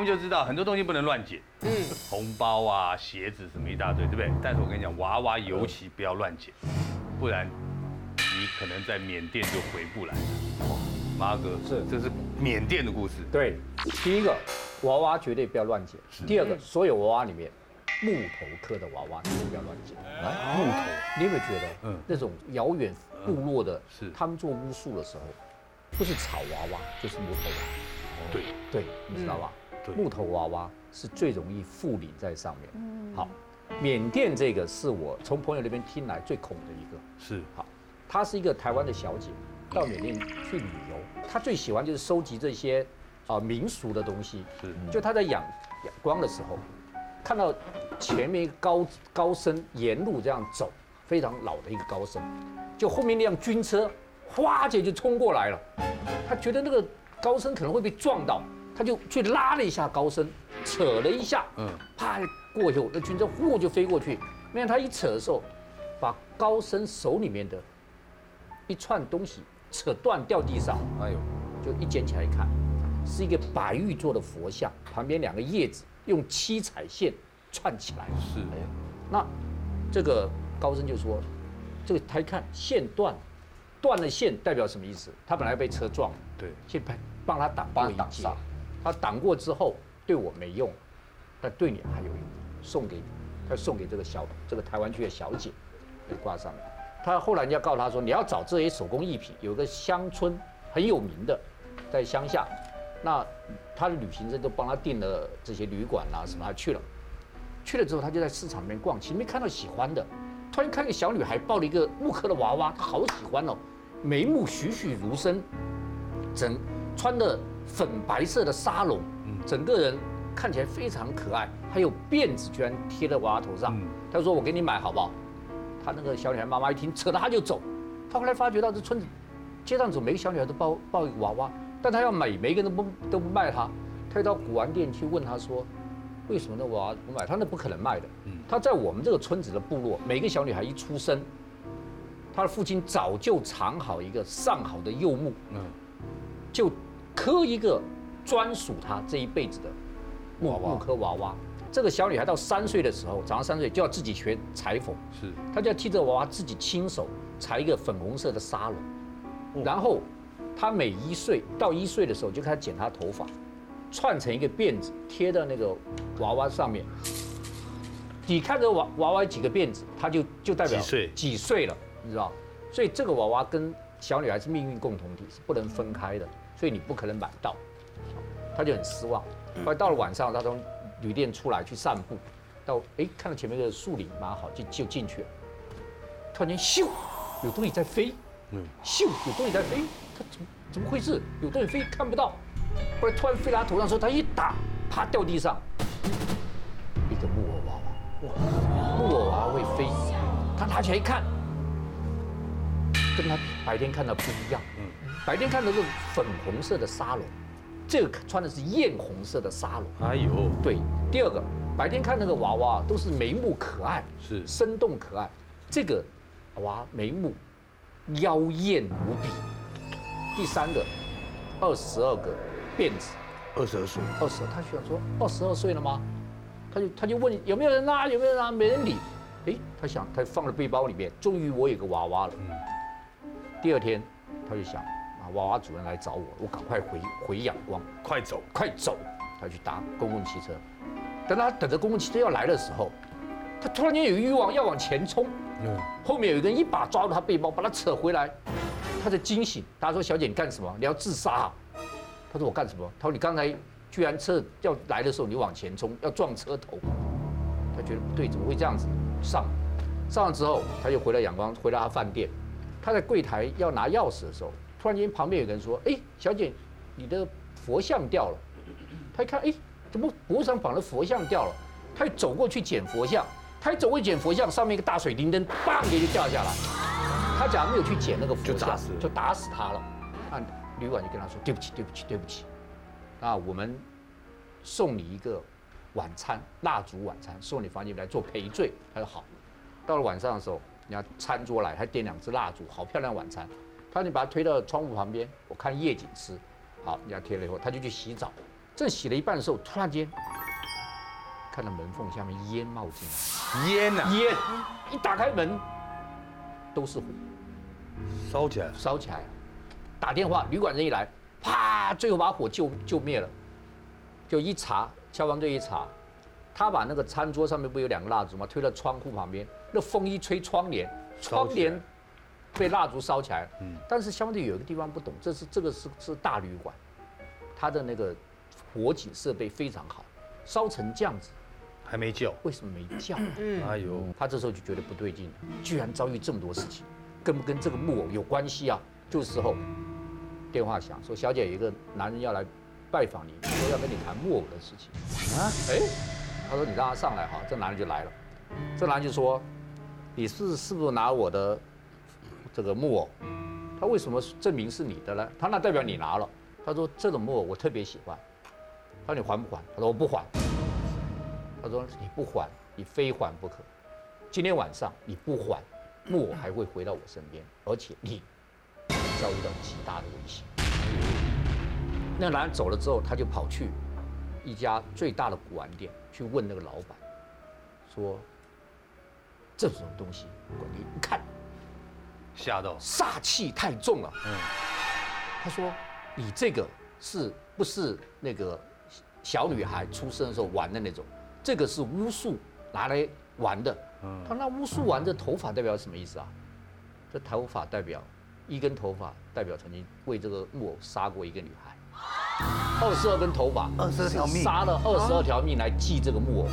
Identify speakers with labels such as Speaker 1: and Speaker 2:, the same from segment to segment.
Speaker 1: 们节目就知道很多东西不能乱捡，嗯，红包啊、鞋子什么一大堆，对不对？但是我跟你讲，娃娃尤其不要乱捡，不然你可能在缅甸就回不来了。马哥，
Speaker 2: 是
Speaker 1: 这是缅甸的故事，
Speaker 2: 对，第一个娃娃绝对不要乱捡。第二个，所有娃娃里面，木头刻的娃娃不要乱捡。
Speaker 1: 木头，
Speaker 2: 你有没有觉得，
Speaker 1: 嗯
Speaker 2: 嗯，那种遥远部落的，
Speaker 1: 是
Speaker 2: 他们做巫术的时候，不是草娃娃就是木头娃娃。
Speaker 1: 对，
Speaker 2: 对，你知道吧？
Speaker 1: 对
Speaker 2: 木头娃娃是最容易附灵在上面。好，缅甸这个是我从朋友那边听来最恐的一个。
Speaker 1: 是
Speaker 2: 好，她是一个台湾的小姐，到缅甸去旅游，她最喜欢就是收集这些啊、民俗的东西。
Speaker 1: 是
Speaker 2: 就她在仰仰光的时候，看到前面一个高高僧沿路这样走，非常老的一个高僧，就后面那辆军车哗姐就冲过来了，她觉得那个高僧可能会被撞到，她就去拉了一下高僧，扯了一下，
Speaker 1: 嗯，
Speaker 2: 啪过去，那军车呼就飞过去。没想他一扯的时候，把高僧手里面的一串东西扯断掉地上，
Speaker 1: 哎呦，
Speaker 2: 就一捡起来一看，是一个白玉做的佛像，旁边两个叶子用七彩线串起来。
Speaker 1: 是
Speaker 2: 哎呦，那这个高僧就说，这个他一看线断，断了线代表什么意思？他本来被车撞了。
Speaker 1: 对，
Speaker 2: 先帮帮他挡过
Speaker 3: 帮他
Speaker 2: 一劫
Speaker 3: 挡煞，
Speaker 2: 他挡过之后对我没用，但对你还有用，送给你，他送给这个小这个台湾区的小姐，给挂上了。他后来人家告诉他说，你要找这些手工艺品，有个乡村很有名的，在乡下，那他的旅行社都帮他订了这些旅馆啊什么，他去了，去了之后他就在市场里面逛，其实没看到喜欢的，突然看个小女孩抱了一个木刻的娃娃，好喜欢哦，眉目栩栩如生，整穿的粉白色的纱笼，整个人看起来非常可爱，还有辫子居然贴在娃娃头上。
Speaker 1: 嗯
Speaker 2: 他说：“我给你买好不好？”他那个小女孩妈妈一听，扯着他就走。他后来发觉到这村子街上走，每个小女孩都抱抱一个娃娃，但他要买，每个人都不都不卖他。他就到古玩店去问他说：“为什么那娃娃不卖？”他那不可能卖的。他在我们这个村子的部落，每个小女孩一出生，他的父亲早就藏好一个上好的柚木，
Speaker 1: 嗯，
Speaker 2: 就刻一个专属她这一辈子的木
Speaker 1: 娃娃。
Speaker 2: 木刻娃娃。这个小女孩到三岁的时候，长到三岁就要自己学裁缝，
Speaker 1: 是。
Speaker 2: 她就要替这个娃娃自己亲手裁一个粉红色的纱笼，然后她每一岁到一岁的时候就开始剪她头发，串成一个辫子贴到那个娃娃上面。你看着娃娃娃有几个辫子，她就就代表
Speaker 1: 几岁？
Speaker 2: 几岁了，你知道？所以这个娃娃跟小女孩是命运共同体，是不能分开的，所以你不可能买到。他就很失望。后来到了晚上，他从旅店出来去散步，到哎看到前面的树林蛮好，就就进去了。突然间咻，有东西在飞，
Speaker 1: 嗯。
Speaker 2: 咻有东西在飞，他怎么怎么回事？有东西飞看不到，后来突然飞到他头上的时候，他一打，啪掉地上，一个木偶娃娃，木偶娃娃会飞，他拿起来一看，跟他白天看到不一样，白天看的是粉红色的纱笼，这个穿的是艳红色的纱笼。
Speaker 1: 哎呦，
Speaker 2: 对，第二个，白天看那个娃娃都是眉目可爱，
Speaker 1: 是
Speaker 2: 生动可爱，这个娃眉目妖艳无比。第三个，二十二个辫子，
Speaker 1: 二十二岁，
Speaker 2: 二十，他想说二十二岁了吗？他就他就问有没有人啊，有没有人啊，没人理。哎，他想他放在背包里面，终于我有个娃娃了。嗯第二天，他就想啊，娃娃主人来找我，我赶快回回阳光。
Speaker 1: 快走，
Speaker 2: 快走！他去搭公共汽车。等他等着公共汽车要来的时候，他突然间有欲望要往前冲，
Speaker 1: 嗯，
Speaker 2: 后面有一个人一把抓住他背包，把他扯回来。他在惊醒，大家说：“小姐，你干什么？你要自杀、啊？”他说：“我干什么？”他说：“你刚才居然车要来的时候，你往前冲，要撞车头。”他觉得不对，怎么会这样子？上，上了之后，他就回到阳光，回到他饭店。他在柜台要拿钥匙的时候，突然间旁边有个人说：“哎，小姐，你的佛像掉了。”他一看，哎，怎么脖子上绑的佛像掉了？他就走过去捡佛像，他一走过去捡佛像，上面一个大水灵灯，砰也就掉下来。他假如没有去捡那个佛像，
Speaker 1: 就打死
Speaker 2: 就打死他了。那旅馆就跟他说：“对不起，对不起，对不起。那我们送你一个晚餐，蜡烛晚餐，送你房间来做赔罪。”他说好。到了晚上的时候，人家餐桌来，还点两支蜡烛，好漂亮晚餐。他说你把他推到窗户旁边，我看夜景吃。好，人家贴了以后，他就去洗澡。正洗了一半的时候，突然间看到门缝下面烟冒进来，
Speaker 1: 烟呐，
Speaker 2: 烟一打开门都是火，
Speaker 1: 烧起来了。
Speaker 2: 烧起来了。打电话，旅馆人一来，啪，最后把火救救灭了。就一查，消防队一查，他把那个餐桌上面不有两个蜡烛吗？推到窗户旁边，那风一吹，窗帘，窗帘被蜡烛烧起来。
Speaker 1: 嗯
Speaker 2: 但是相对有一个地方不懂，这是这个是是大旅馆，它的那个火警设备非常好，烧成这样子，
Speaker 1: 还没叫。
Speaker 2: 为什么没叫？
Speaker 1: 嗯哎呦，
Speaker 2: 他这时候就觉得不对劲了，居然遭遇这么多事情，跟不跟这个木偶有关系啊？这时候电话响，说小姐有一个男人要来拜访你，说要跟你谈木偶的事情。
Speaker 1: 啊，
Speaker 2: 哎，他说你让他上来哈，这男人就来了。这男人就说，你是是不是拿我的这个木偶？他为什么证明是你的呢？他那代表你拿了。他说这种木偶我特别喜欢。他说你还不还？他说我不还。他说你不还，你非还不可。今天晚上你不还，木偶还会回到我身边，而且你遭遇到极大的危险。那男人走了之后，他就跑去一家最大的古玩店去问那个老板，说这种东西，你一看
Speaker 1: 吓到。
Speaker 2: 煞气太重了。
Speaker 1: 嗯，
Speaker 2: 他说你这个是不是那个小女孩出生的时候玩的那种？这个是巫术拿来玩的。
Speaker 1: 嗯
Speaker 2: 他说那巫术玩的头发代表什么意思啊？这头发代表一根头发代表曾经为这个木偶杀过一个女孩。二十二根头发，
Speaker 1: 二十二条命
Speaker 2: 杀了二十二条命来祭这个木偶。哇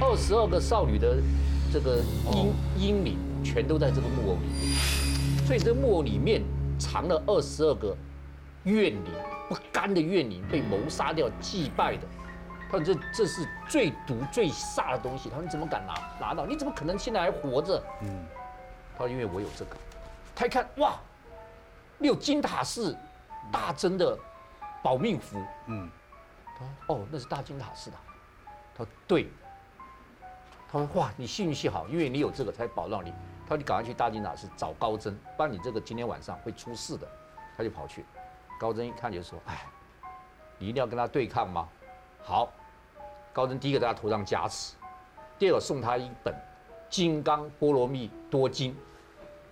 Speaker 2: 二十二个少女的这个阴阴灵全都在这个木偶里面，所以这个木偶里面藏了二十二个怨灵，不甘的怨灵被谋杀掉、祭拜的。他说这这是最毒最煞的东西。他说你怎么敢拿拿到？你怎么可能现在还活着？
Speaker 1: 嗯，
Speaker 2: 他说因为我有这个。他一看哇，你有金塔寺大真的保命符。
Speaker 1: 嗯，
Speaker 2: 他说哦，那是大金塔寺的。他说对。他说哇，你幸运系好，因为你有这个才保到你。他说你赶快去大金塔寺找高真，不然你这个今天晚上会出事的。他就跑去，高真一看就说，哎，你一定要跟他对抗吗？好，高真第一个在他头上加持，第二个送他一本《金刚波罗蜜多经》，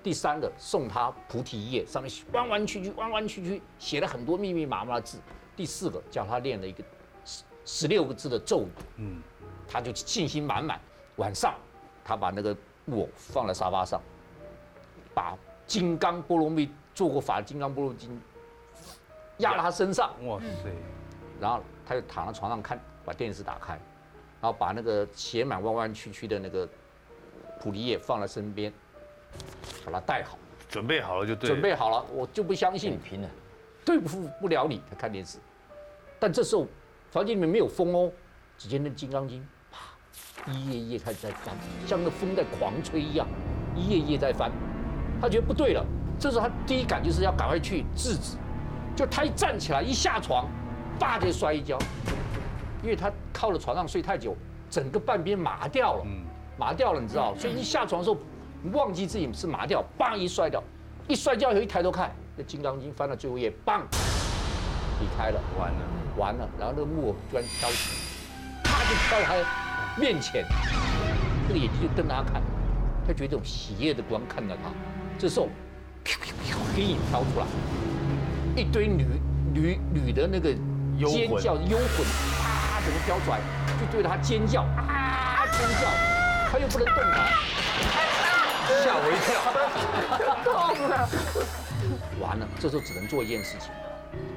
Speaker 2: 第三个送他菩提叶，上面弯弯曲曲、弯弯曲曲写了很多密密麻麻的字。第四个叫他练了一个十十六个字的咒语，
Speaker 1: 嗯，
Speaker 2: 他就信心满满。晚上，他把那个木偶放在沙发上，把金刚波罗蜜做过法的金刚波罗蜜经压到他身上，
Speaker 1: 哇塞，
Speaker 2: 然后他就躺在床上看，把电视打开，然后把那个写满弯弯曲曲的那个普利叶放在身边，把它带好，
Speaker 1: 准备好了就对。
Speaker 2: 准。备好了，我就不相信
Speaker 3: 拼了，
Speaker 2: 对付不了你，他看电视。但这时候房间里面没有风哦，只见那《金刚经》啪一页一页开始在翻，像那风在狂吹一样，一页一页在翻。他觉得不对了，这时候他第一感就是要赶快去制止。就他一站起来，一下床，叭就摔一跤，因为他靠了床上睡太久，整个半边麻掉了。
Speaker 1: 嗯，
Speaker 2: 麻掉了，你知道？所以一下床的时候，忘记自己是麻掉，梆一摔掉，一摔跤以后一抬头看，那《金刚经》翻到最后一页，梆离开了，
Speaker 1: 完了。
Speaker 2: 完了。然后那个木偶突然飘起来，啪就飘到他面前，这个眼睛就瞪着他看，他觉得这种喜悦的光看着他。这时候，飘飘飘，黑影飘出来，一堆女女女的那个尖叫幽魂，啊整个飘出来，就对着他尖叫啊尖叫，他又不能动弹，
Speaker 1: 吓我一跳。
Speaker 2: 完了，这时候只能做一件事情，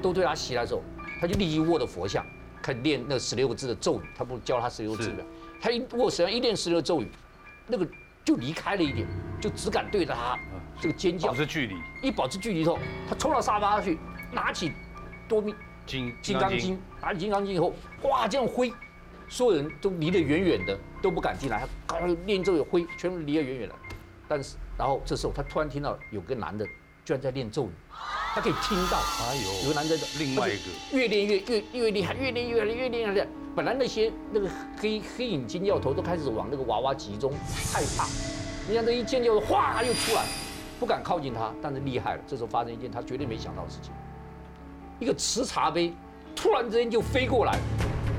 Speaker 2: 都对他袭来之后，他就立即握着佛像，开始练那十六个字的咒语。他不是教他十六个字
Speaker 1: 是
Speaker 2: 吗？他一握手，一念十六咒语，那个就离开了一点，就只敢对着他这个尖叫
Speaker 1: 保。持距离。
Speaker 2: 一保持距离之后，他冲到沙发上去，拿起多米
Speaker 1: 金
Speaker 2: 金刚经，拿起金刚经以后，哇，这样挥，所有人都离得远远的，都不敢进来。他刚刚练咒语挥，全部离得远远的。但是，然后这时候他突然听到有个男的居然在念咒语，他可以听到，
Speaker 1: 哎呦，
Speaker 2: 有个男的
Speaker 1: 另外一个
Speaker 2: 越练越越越厉害，越练越厉，越厉害。本来那些那个黑黑影尖叫头都开始往那个娃娃集中，害怕。你看这一尖叫，哗又出来，不敢靠近他，但是厉害了。这时候发生一件他绝对没想到的事情，一个瓷茶杯突然之间就飞过来，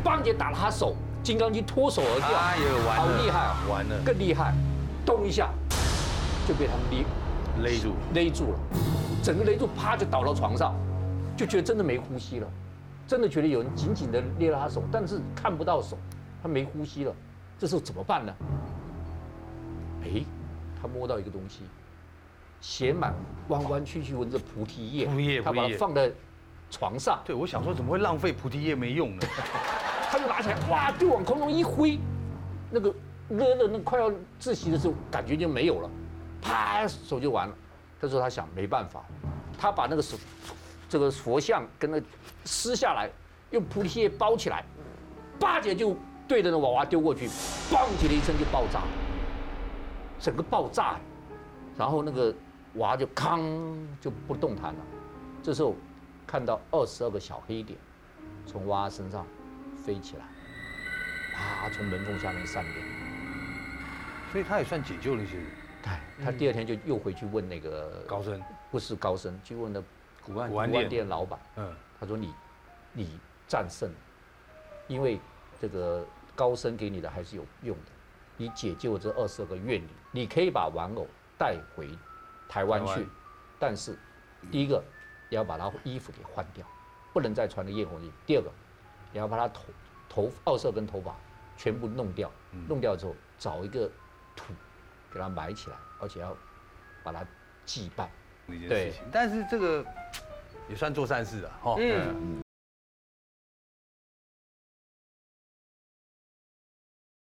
Speaker 2: 邦姐打了他手，金刚经脱手而掉，
Speaker 1: 哎呦，完了，
Speaker 2: 好厉害啊！
Speaker 1: 完了，
Speaker 2: 更厉害，动一下就被他们勒
Speaker 1: 勒住，
Speaker 2: 勒住了，整个雷柱，啪就倒到床上，就觉得真的没呼吸了，真的觉得有人紧紧的捏了他手，但是看不到手，他没呼吸了，这时候怎么办呢？哎，他摸到一个东西，写满弯弯曲曲纹着菩提叶，
Speaker 1: 菩提叶
Speaker 2: 他把它放在床上，
Speaker 1: 对，我想说怎么会浪费菩提叶没用呢？
Speaker 2: 他就拿起来，哇，就往空中一挥，那个勒的那快要窒息的时候，感觉就没有了，啪，手就完了。这时候他想没办法，他把那个手这个佛像跟那撕下来，用菩提叶包起来，八姐就对着那娃娃丢过去，嘣起的一声就爆炸，整个爆炸，然后那个娃就康就不动弹了。这时候看到二十二个小黑点从娃娃身上飞起来，啪从门缝下面散掉。
Speaker 1: 所以他也算解救了一些人。
Speaker 2: 对，他第二天就又回去问那个
Speaker 1: 高僧，
Speaker 2: 不是高僧，去问那
Speaker 1: 古玩
Speaker 2: 古玩店老板，
Speaker 1: 嗯，
Speaker 2: 他说你你战胜了，因为这个高僧给你的还是有用的，你解救了这二十二个怨灵，你可以把玩偶带回台湾去，但是第一个你要把他衣服给换掉，不能再穿那艳红衣。第二个，你要把他头头二十二根头发全部弄掉，弄掉之后找一个土给它埋起来，而且要把它祭拜。
Speaker 1: 一件
Speaker 2: 对
Speaker 1: 事情。但是这个 也算做善事了，哈。
Speaker 2: 嗯，